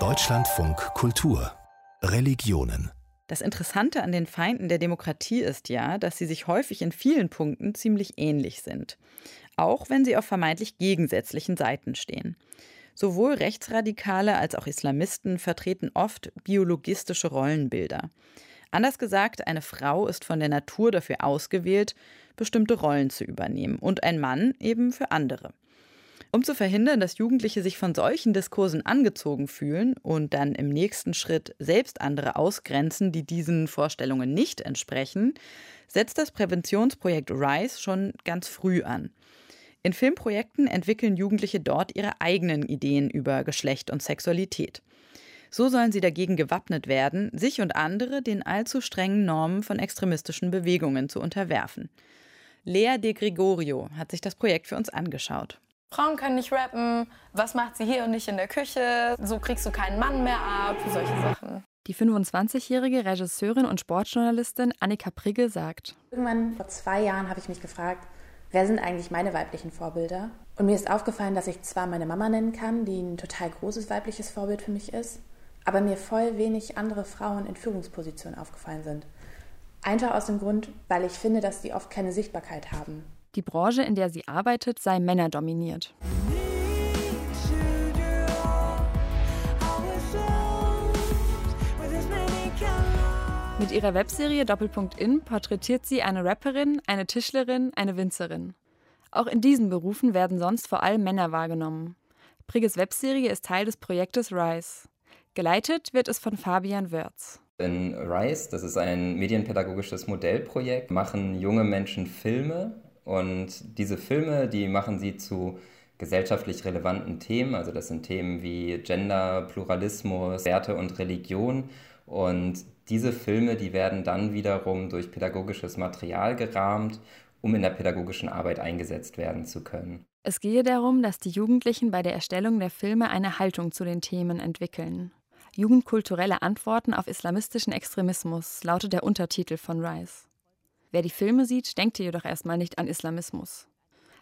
Deutschlandfunk Kultur Religionen das Interessante an den Feinden der Demokratie ist ja, dass sie sich häufig in vielen Punkten ziemlich ähnlich sind, auch wenn sie auf vermeintlich gegensätzlichen Seiten stehen. Sowohl Rechtsradikale als auch Islamisten vertreten oft biologistische Rollenbilder. Anders gesagt, eine Frau ist von der Natur dafür ausgewählt, bestimmte Rollen zu übernehmen und ein Mann eben für andere. Um zu verhindern, dass Jugendliche sich von solchen Diskursen angezogen fühlen und dann im nächsten Schritt selbst andere ausgrenzen, die diesen Vorstellungen nicht entsprechen, setzt das Präventionsprojekt RISE schon ganz früh an. In Filmprojekten entwickeln Jugendliche dort ihre eigenen Ideen über Geschlecht und Sexualität. So sollen sie dagegen gewappnet werden, sich und andere den allzu strengen Normen von extremistischen Bewegungen zu unterwerfen. Lea de Gregorio hat sich das Projekt für uns angeschaut. Frauen können nicht rappen, was macht sie hier und nicht in der Küche, so kriegst du keinen Mann mehr ab, solche Sachen. Die 25-jährige Regisseurin und Sportjournalistin Annika Prigge sagt: Irgendwann vor zwei Jahren habe ich mich gefragt, wer sind eigentlich meine weiblichen Vorbilder? Und mir ist aufgefallen, dass ich zwar meine Mama nennen kann, die ein total großes weibliches Vorbild für mich ist, aber mir voll wenig andere Frauen in Führungspositionen aufgefallen sind. Einfach aus dem Grund, weil ich finde, dass die oft keine Sichtbarkeit haben. Die Branche, in der sie arbeitet, sei männerdominiert. Mit ihrer Webserie Doppelpunkt In porträtiert sie eine Rapperin, eine Tischlerin, eine Winzerin. Auch in diesen Berufen werden sonst vor allem Männer wahrgenommen. Prigges Webserie ist Teil des Projektes RISE. Geleitet wird es von Fabian Wörz. In RISE, das ist ein medienpädagogisches Modellprojekt, machen junge Menschen Filme und diese Filme, die machen sie zu gesellschaftlich relevanten Themen. Also das sind Themen wie Gender, Pluralismus, Werte und Religion. Und diese Filme, die werden dann wiederum durch pädagogisches Material gerahmt, um in der pädagogischen Arbeit eingesetzt werden zu können. Es gehe darum, dass die Jugendlichen bei der Erstellung der Filme eine Haltung zu den Themen entwickeln. Jugendkulturelle Antworten auf islamistischen Extremismus lautet der Untertitel von RISE. Wer die Filme sieht, denkt jedoch erstmal nicht an Islamismus.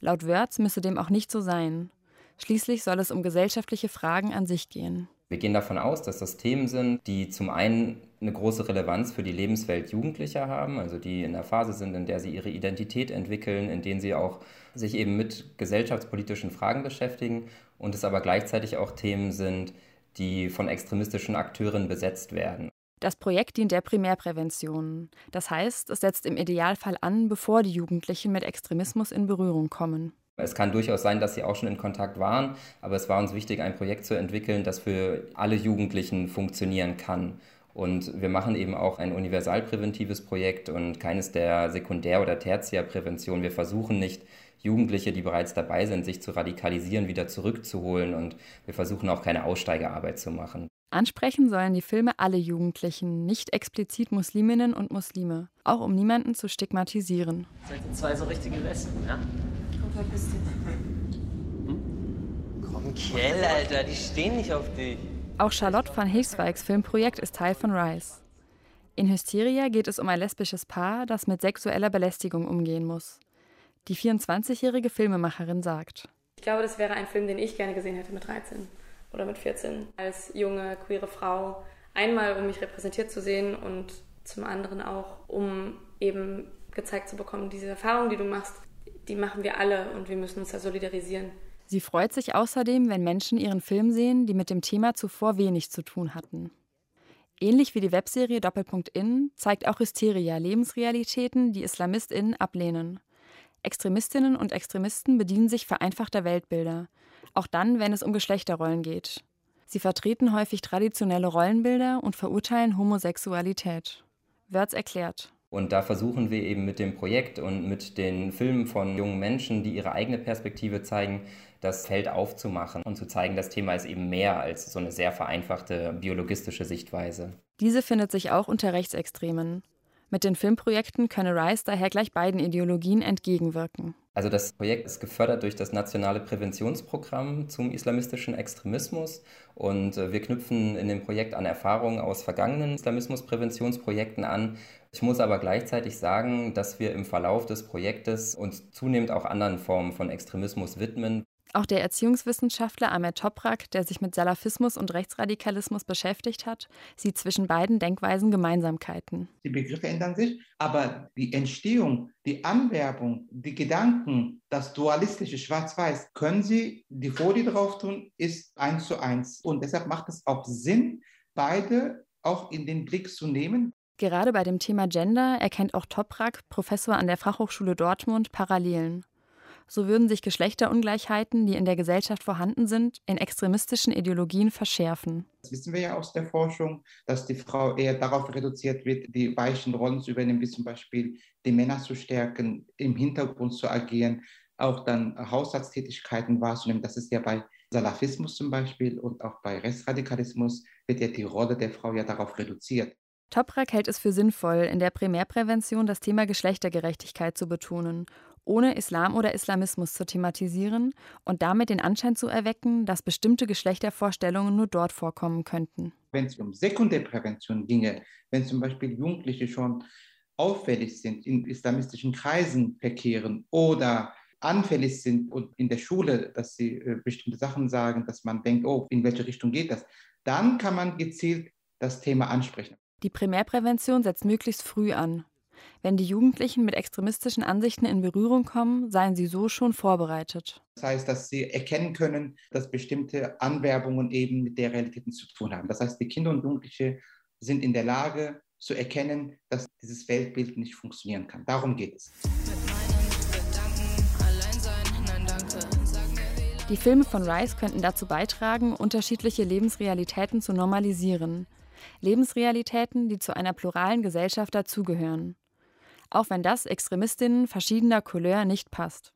Laut Wörth müsse dem auch nicht so sein. Schließlich soll es um gesellschaftliche Fragen an sich gehen. Wir gehen davon aus, dass das Themen sind, die zum einen eine große Relevanz für die Lebenswelt Jugendlicher haben, also die in der Phase sind, in der sie ihre Identität entwickeln, in denen sie auch sich eben mit gesellschaftspolitischen Fragen beschäftigen und es aber gleichzeitig auch Themen sind, die von extremistischen Akteuren besetzt werden. Das Projekt dient der Primärprävention. Das heißt, es setzt im Idealfall an, bevor die Jugendlichen mit Extremismus in Berührung kommen. Es kann durchaus sein, dass sie auch schon in Kontakt waren, aber es war uns wichtig, ein Projekt zu entwickeln, das für alle Jugendlichen funktionieren kann. Und wir machen eben auch ein universalpräventives Projekt und keines der Sekundär- oder Tertiärprävention. Wir versuchen nicht, Jugendliche, die bereits dabei sind, sich zu radikalisieren, wieder zurückzuholen. Und wir versuchen auch keine Aussteigerarbeit zu machen. Ansprechen sollen die Filme alle Jugendlichen, nicht explizit Musliminnen und Muslime, auch um niemanden zu stigmatisieren. Seid ihr zwei so richtige Wespen, ja? Komm, verpiss dich. Hm? Komm, Kell, Alter, die stehen nicht auf dich. Auch Charlotte van Heeswijks Filmprojekt ist Teil von RISE. In Hysteria geht es um ein lesbisches Paar, das mit sexueller Belästigung umgehen muss. Die 24-jährige Filmemacherin sagt: Ich glaube, das wäre ein Film, den ich gerne gesehen hätte mit 13 oder mit 14 als junge, queere Frau. Einmal, um mich repräsentiert zu sehen und zum anderen auch, um eben gezeigt zu bekommen, diese Erfahrung, die du machst, die machen wir alle und wir müssen uns da solidarisieren. Sie freut sich außerdem, wenn Menschen ihren Film sehen, die mit dem Thema zuvor wenig zu tun hatten. Ähnlich wie die Webserie Doppelpunkt In zeigt auch Hysteria Lebensrealitäten, die IslamistInnen ablehnen. Extremistinnen und Extremisten bedienen sich vereinfachter Weltbilder, auch dann, wenn es um Geschlechterrollen geht. Sie vertreten häufig traditionelle Rollenbilder und verurteilen Homosexualität. Wörz erklärt. Und da versuchen wir eben mit dem Projekt und mit den Filmen von jungen Menschen, die ihre eigene Perspektive zeigen, das Feld aufzumachen und zu zeigen, das Thema ist eben mehr als so eine sehr vereinfachte biologistische Sichtweise. Diese findet sich auch unter Rechtsextremen. Mit den Filmprojekten könne Rice daher gleich beiden Ideologien entgegenwirken. Also das Projekt ist gefördert durch das nationale Präventionsprogramm zum islamistischen Extremismus und äh, wir knüpfen in dem Projekt an Erfahrungen aus vergangenen Islamismuspräventionsprojekten an. Ich muss aber gleichzeitig sagen, dass wir im Verlauf des Projektes uns zunehmend auch anderen Formen von Extremismus widmen. Auch der Erziehungswissenschaftler Ahmed Toprak, der sich mit Salafismus und Rechtsradikalismus beschäftigt hat, sieht zwischen beiden Denkweisen Gemeinsamkeiten. Die Begriffe ändern sich, aber die Entstehung, die Anwerbung, die Gedanken, das dualistische Schwarz-Weiß, können Sie die Folie drauf tun, ist eins zu eins. Und deshalb macht es auch Sinn, beide auch in den Blick zu nehmen. Gerade bei dem Thema Gender erkennt auch Toprak, Professor an der Fachhochschule Dortmund, Parallelen so würden sich Geschlechterungleichheiten, die in der Gesellschaft vorhanden sind, in extremistischen Ideologien verschärfen. Das wissen wir ja aus der Forschung, dass die Frau eher darauf reduziert wird, die weichen Rollen zu übernehmen, wie zum Beispiel die Männer zu stärken, im Hintergrund zu agieren, auch dann Haushaltstätigkeiten wahrzunehmen. Das ist ja bei Salafismus zum Beispiel und auch bei Rechtsradikalismus wird ja die Rolle der Frau ja darauf reduziert. Toprak hält es für sinnvoll, in der Primärprävention das Thema Geschlechtergerechtigkeit zu betonen ohne Islam oder Islamismus zu thematisieren und damit den Anschein zu erwecken, dass bestimmte Geschlechtervorstellungen nur dort vorkommen könnten. Wenn es um Sekundärprävention ginge, wenn zum Beispiel Jugendliche schon auffällig sind, in islamistischen Kreisen verkehren oder anfällig sind und in der Schule, dass sie äh, bestimmte Sachen sagen, dass man denkt, oh, in welche Richtung geht das, dann kann man gezielt das Thema ansprechen. Die Primärprävention setzt möglichst früh an, wenn die Jugendlichen mit extremistischen Ansichten in Berührung kommen, seien sie so schon vorbereitet. Das heißt, dass sie erkennen können, dass bestimmte Anwerbungen eben mit der Realität zu tun haben. Das heißt, die Kinder und Jugendliche sind in der Lage zu erkennen, dass dieses Weltbild nicht funktionieren kann. Darum geht es. Die Filme von Rice könnten dazu beitragen, unterschiedliche Lebensrealitäten zu normalisieren. Lebensrealitäten, die zu einer pluralen Gesellschaft dazugehören auch wenn das Extremistinnen verschiedener Couleur nicht passt.